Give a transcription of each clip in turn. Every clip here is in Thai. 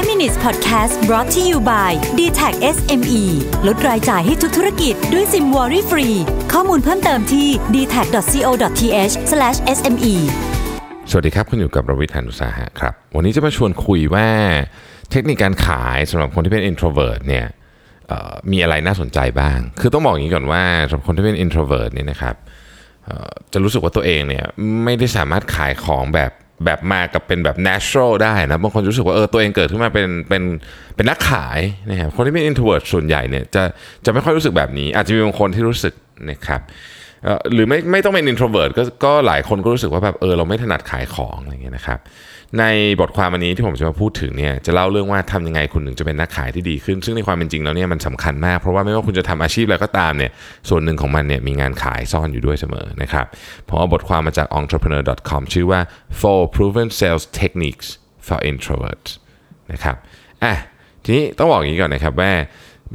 5 minutes podcast brought to you by d t a c SME ลดรายจ่ายให้ทุกธุรกิจด้วยซิมวอรี่ฟรี ข้อมูลเพิ่มเติมที่ d t a c c o t h s m e สวัสดีครับ คุณอยู่กับรวิทยานุสาหะครับ วันนี้จะมาชวนคุยว่าเทคนิคการขายสำหรับคนที่เป็น introvert เนี่ยมีอะไรน่าสนใจบ้าง คือต้องบอกอย่างนี้ก่อนว่าสำหรับคนที่เป็น introvert เนี่ยนะครับจะรู้สึกว่าตัวเองเนี่ยไม่ได้สามารถขายของแบบ แบบมากับเป็นแบบ natural ได้นะบางคนรู้สึกว่าเออตัวเองเกิดขึ้นมาเป็นเป็นเป็นนักขายนะครับคนที่เป็น introvert ส่วนใหญ่เนี่ยจะจะไม่ค่อยรู้สึกแบบนี้ อาจจะมีบางคนที่รู้สึกนะครับหรือไม่ไม่ต้องเป็น introvert ก็ก็หลายคนก็รู้สึกว่าแบบเออเราไม่ถนัดขายของอะไรเงี้ยนะครับ ในบทความวันนี้ที่ผมจะมาพูดถึงเนี่ยจะเล่าเรื่องว่าทำยังไงคุณถึงจะเป็นนักขายที่ดีขึ้น ซึ่งในความเป็นจริงแล้วเนี่ยมันสำคัญมาก เพราะว่าไม่ว่าคุณจะทำอาชีพอะไรก็ตามเนี่ยส่วนหนึ่งของมันเนี่ยมีงานขายซ่อนอยู่ด้วยเสมอนะครับผมเอาบทความมาจาก entrepreneur.com ชื่อว่า four proven sales techniques for introverts นะครับอะทีนี้ต้องบอกอย่างนี้ก่อนนะครับว่า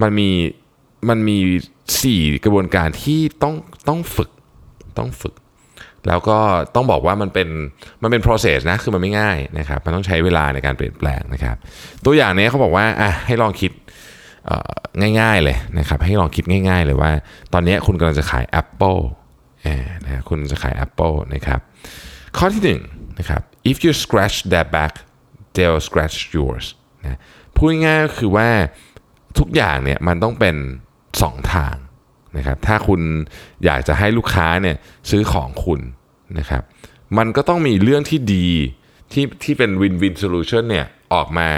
มันมีมันมี 4 กระบวนการที่ต้องต้องฝึกต้องฝึก แล้วก็ต้องบอกว่ามันเป็นมันเป็น process นะคือมันไม่ง่ายนะครับมันต้องใช้เวลาในการเปลี่ยนแปลงนะครับ ตัวอย่างนี้เขาบอกว่าอะให้ลองคิดง่ายๆเลยนะครับให้ลองคิดง่าย ๆ เลยว่า ตอนนี้คุณกำลังจะขาย Apple เนะคุณจะขาย Apple นะครับข้อที่หนึ่งนะครับ if you scratch their back they'll scratch yours นะพูดง่ายก็คือว่าทุกอย่างเนี่ยมันต้องเป็นสองทาง นะครับถ้าคุณอยากจะให้ลูกค้าเนี่ยซื้อของคุณนะครับมันก็ต้องมีเรื่องที่ดีที่ที่เป็น win-win solution เนี่ยออกมา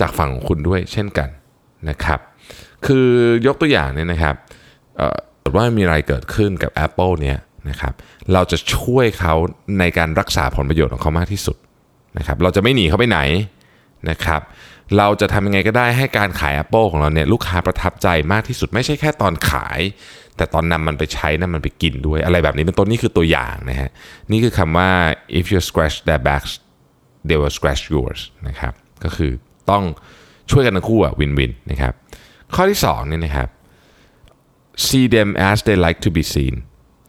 จากฝั่งของคุณด้วยเช่นกันนะครับคือยกตัวอย่างเนี่ยนะครับเอ่อว่ามีอะไรเกิดขึ้นกับ Apple เนี่ยนะครับเราจะช่วยเขาในการรักษาผลประโยชน์ของเขามากที่สุดนะครับเราจะไม่หนีเขาไปไหน นะครับเราจะทำยังไงก็ได้ให้การขาย Apple ของเราเนี่ยลูกค้าประทับใจมากที่สุดไม่ใช่แค่ตอนขาย แต่ตอนนำมันไปใช้นำมันไปกินด้วย อะไรแบบนี้เป็นต้นนี่คือตัวอย่างนะฮะนี่คือคำว่า if you scratch their backs they will scratch yours นะครับก็คือต้องช่วยกันทั้งคู่อะวินวินนะครับข้อที่2เนี่ยนะครับ see them as they like to be seen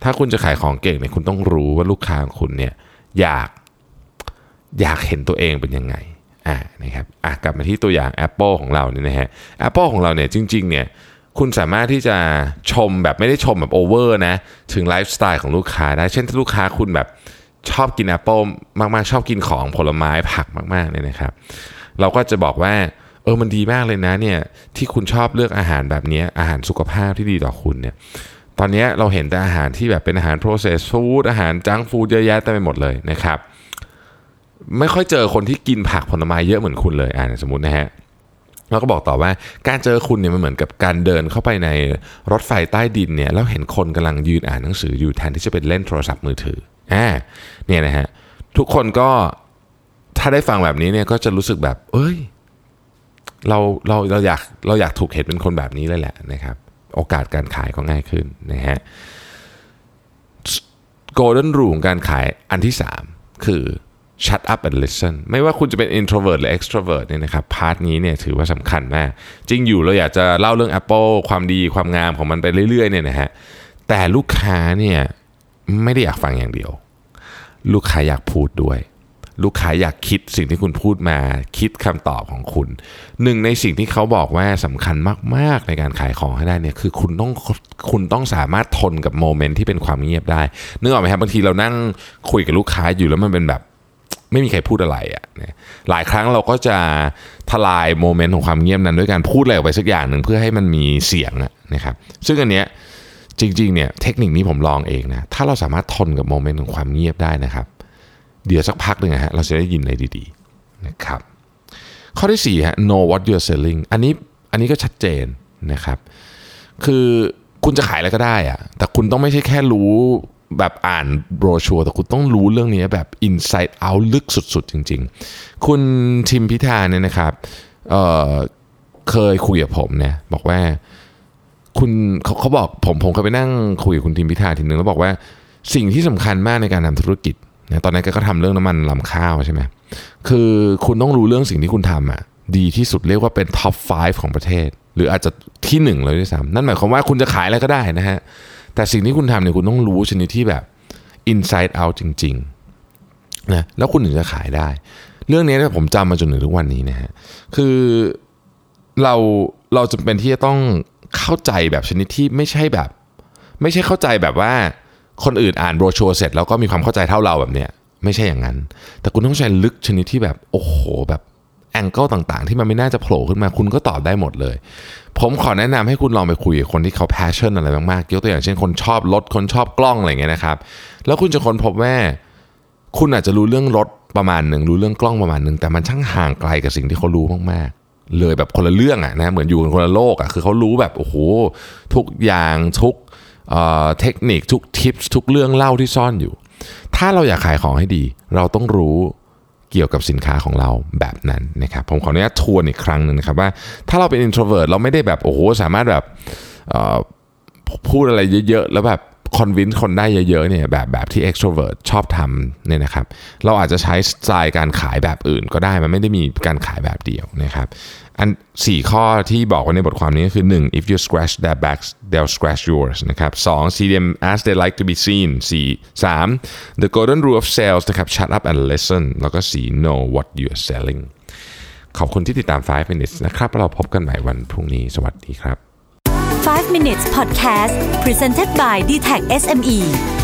ถ้าคุณจะขายของเก่งเนี่ยคุณต้องรู้ว่าลูกค้าของคุณเนี่ยอยากอยากเห็นตัวเองเป็นยังไงานะครับอะกลับมาที่ตัวอย่าง Apple ของเราเนี่ยนะฮะ Apple ของเราเนี่ยจริงๆเนี่ยคุณสามารถที่จะชมแบบไม่ได้ชมแบบโอเวอร์นะถึงไลฟ์สไตล์ของลูกค้าได้ เช่นถ้าลูกค้าคุณแบบชอบกิน Apple มากๆ ชอบกินของผลไม้ผักมากๆเนี่ยนะครับ เราก็จะบอกว่าเออมันดีมากเลยนะเนี่ยที่คุณชอบเลือกอาหารแบบนี้อาหารสุขภาพที่ดีต่อคุณเนี่ยตอนนี้เราเห็นแต่อาหารที่แบบเป็นอาหาร processed food อาหารจังฟู้ดเยอะแยะเต็มไปหมดเลยนะครับ ไม่ค่อยเจอคนที่กินผักผลไม้เยอะเหมือนคุณเลยอ่าสมมตินะฮะเราก็บอกต่อว่าการเจอคุณเนี่ยมันเหมือนกับการเดินเข้าไปในรถไฟใต้ดินเนี่ยแล้วเห็นคนกำลังยืนอ่านหนังสืออยู่แทนที่จะเป็นเล่นโทรศัพท์มือถืออ่าเนี่ยนะฮะทุกคนก็ถ้าได้ฟังแบบนี้เนี่ยก็จะรู้สึกแบบ เอ้ย เราเราเราอยากเราอยากถูกเห็นเป็นคนแบบนี้เลยแหละนะครับ โอกาสการขายก็ง่ายขึ้นนะฮะ golden rule ของการขายอันที่ 3 คือ shut up and listen ไม่ว่าคุณจะเป็น introvert หรือ extrovert เนี่ยนะครับพาร์ทนี้เนี่ยถือว่าสำคัญมาก จริงอยู่เราอยากจะเล่าเรื่อง Apple ความดีความงามของมันไปเรื่อยๆเนี่ยนะฮะแต่ลูกค้าเนี่ยไม่ได้อยากฟังอย่างเดียว ลูกค้าอยากพูดด้วย ลูกค้าอยากคิดสิ่งที่คุณพูดมา คิดคำตอบของคุณ หนึ่งในสิ่งที่เขาบอกว่าสำคัญมากๆในการขายของให้ได้เนี่ยคือคุณต้องคุณต้องสามารถทนกับโมเมนต์ที่เป็นความเงียบได้นึกออกไหมครับบางทีเรานั่งคุยกับลูกค้าอยู่แล้วมันเป็นแบบ ไม่มีใครพูดอะไรอะ่ะหลายครั้งเราก็จะทลายโมเมนต์ของความเงียบนั้นด้วยการพูดอะไรออกไปสักอย่างหนึ่งเพื่อให้มันมีเสียงนะครับ ซึ่งอันเนี้ยจริงๆเนี่ยเทคนิคนี้ผมลองเองนะถ้าเราสามารถทนกับโมเมนต์ของความเงียบได้นะครับ เดี๋ยวสักพักหนึ่งฮะเราจะได้ยินอะไรดีๆนะครับข้อที่4ฮะ know what you're selling อันนี้อันนี้ก็ชัดเจนนะครับ คือคุณจะขายอะไรก็ได้อะแต่คุณต้องไม่ใช่แค่รู้ แบบอ่านโบรชัวร์แต่คุณต้องรู้เรื่องนี้แบบ inside out ลึกสุดๆ จริง ๆ คุณทิมพิธาเนี่ยนะครับเเคยคุยกับผมเนี่ยบอกว่าคุณเขาเขาบอกผมผมเคยไปนั่งคุยกับคุณทิมพิธาทีนึงแล้วบอกว่าสิ่งที่สำคัญมากในการทำธุรกิจนะตอนนั้นก็ทำเรื่องน้ำมันลำข้าวใช่ไหมคือคุณต้องรู้เรื่องสิ่งที่คุณทำอะดีที่สุดเรียกว่าเป็นท็อป 5 ของประเทศ หรืออาจจะที่หนึ่งเลยด้วยซ้ำนั่นหมายความว่าคุณจะขายอะไรก็ได้นะฮะ แต่สิ่งที่คุณทำเนี่ยคุณต้องรู้ชนิดที่แบบ inside out จริงๆนะแล้วคุณถึงจะขายได้ เรื่องนี้เนี่ยผมจำมาจนถึงทุกวันนี้นะฮะคือเราเราจำเป็นที่จะต้องเข้าใจแบบชนิดที่ไม่ใช่แบบ ไม่ใช่เข้าใจแบบว่าคนอื่นอ่านโบรชัวร์เสร็จแล้วก็มีความเข้าใจเท่าเราแบบเนี้ยไม่ใช่อย่างนั้น แต่คุณต้องใช้ลึกชนิดที่แบบโอ้โหแบบ แองเกิลต่างๆ ที่มันไม่น่าจะโผล่ขึ้นมาคุณก็ตอบได้หมดเลย ผมขอแนะนำให้คุณลองไปคุยกับคนที่เขา passion อะไรมากๆยกตัวอย่างเช่นคนชอบรถคนชอบกล้องอะไรเงี้ยนะครับ แล้วคุณจะค้นพบว่าคุณอาจจะรู้เรื่องรถประมาณหนึ่งรู้เรื่องกล้องประมาณหนึ่งแต่มันช่างห่างไกลกับสิ่งที่เขารู้มากๆ เลยแบบคนละเรื่องอะนะเหมือนอยู่กันคนละโลกอะคือเขารู้แบบโอ้โหทุกอย่างทุกเเทคนิคทุกทิปทุกเรื่องเล่าที่ซ่อนอยู่ ถ้าเราอยากขายของให้ดี เราต้องรู้ เกี่ยวกับสินค้าของเราแบบนั้นนะครับผมขออนุญาตทวนอีกครั้งหนึ่งนะครับว่าถ้าเราเป็น introvert เราไม่ได้แบบโอ้โหสามารถแบบพูดอะไรเยอะๆ แล้วแบบ คอนวินคนได้เยอะๆเนี่ยแบบแบบที่ extrovert ชอบทำเนี่ยนะครับเราอาจจะใช้สไตล์การขายแบบอื่นก็ได้มันไม่ได้มีการขายแบบเดียวนะครับอันสี่ข้อที่บอกไว้ในบทความนี้ก็คือ 1. if you scratch their backs they'll scratch yours นะครับสอง see them as they like to be seen สี่สาม the golden rule of sales นะครับ shut up and listen แล้วก็สี่ know what you are selling ขอบคุณที่ติดตาม 5 minutes นะครับ เราพบกันใหม่วันพรุ่งนี้ สวัสดีครับ 5 minutes podcast presented by d t e c h SME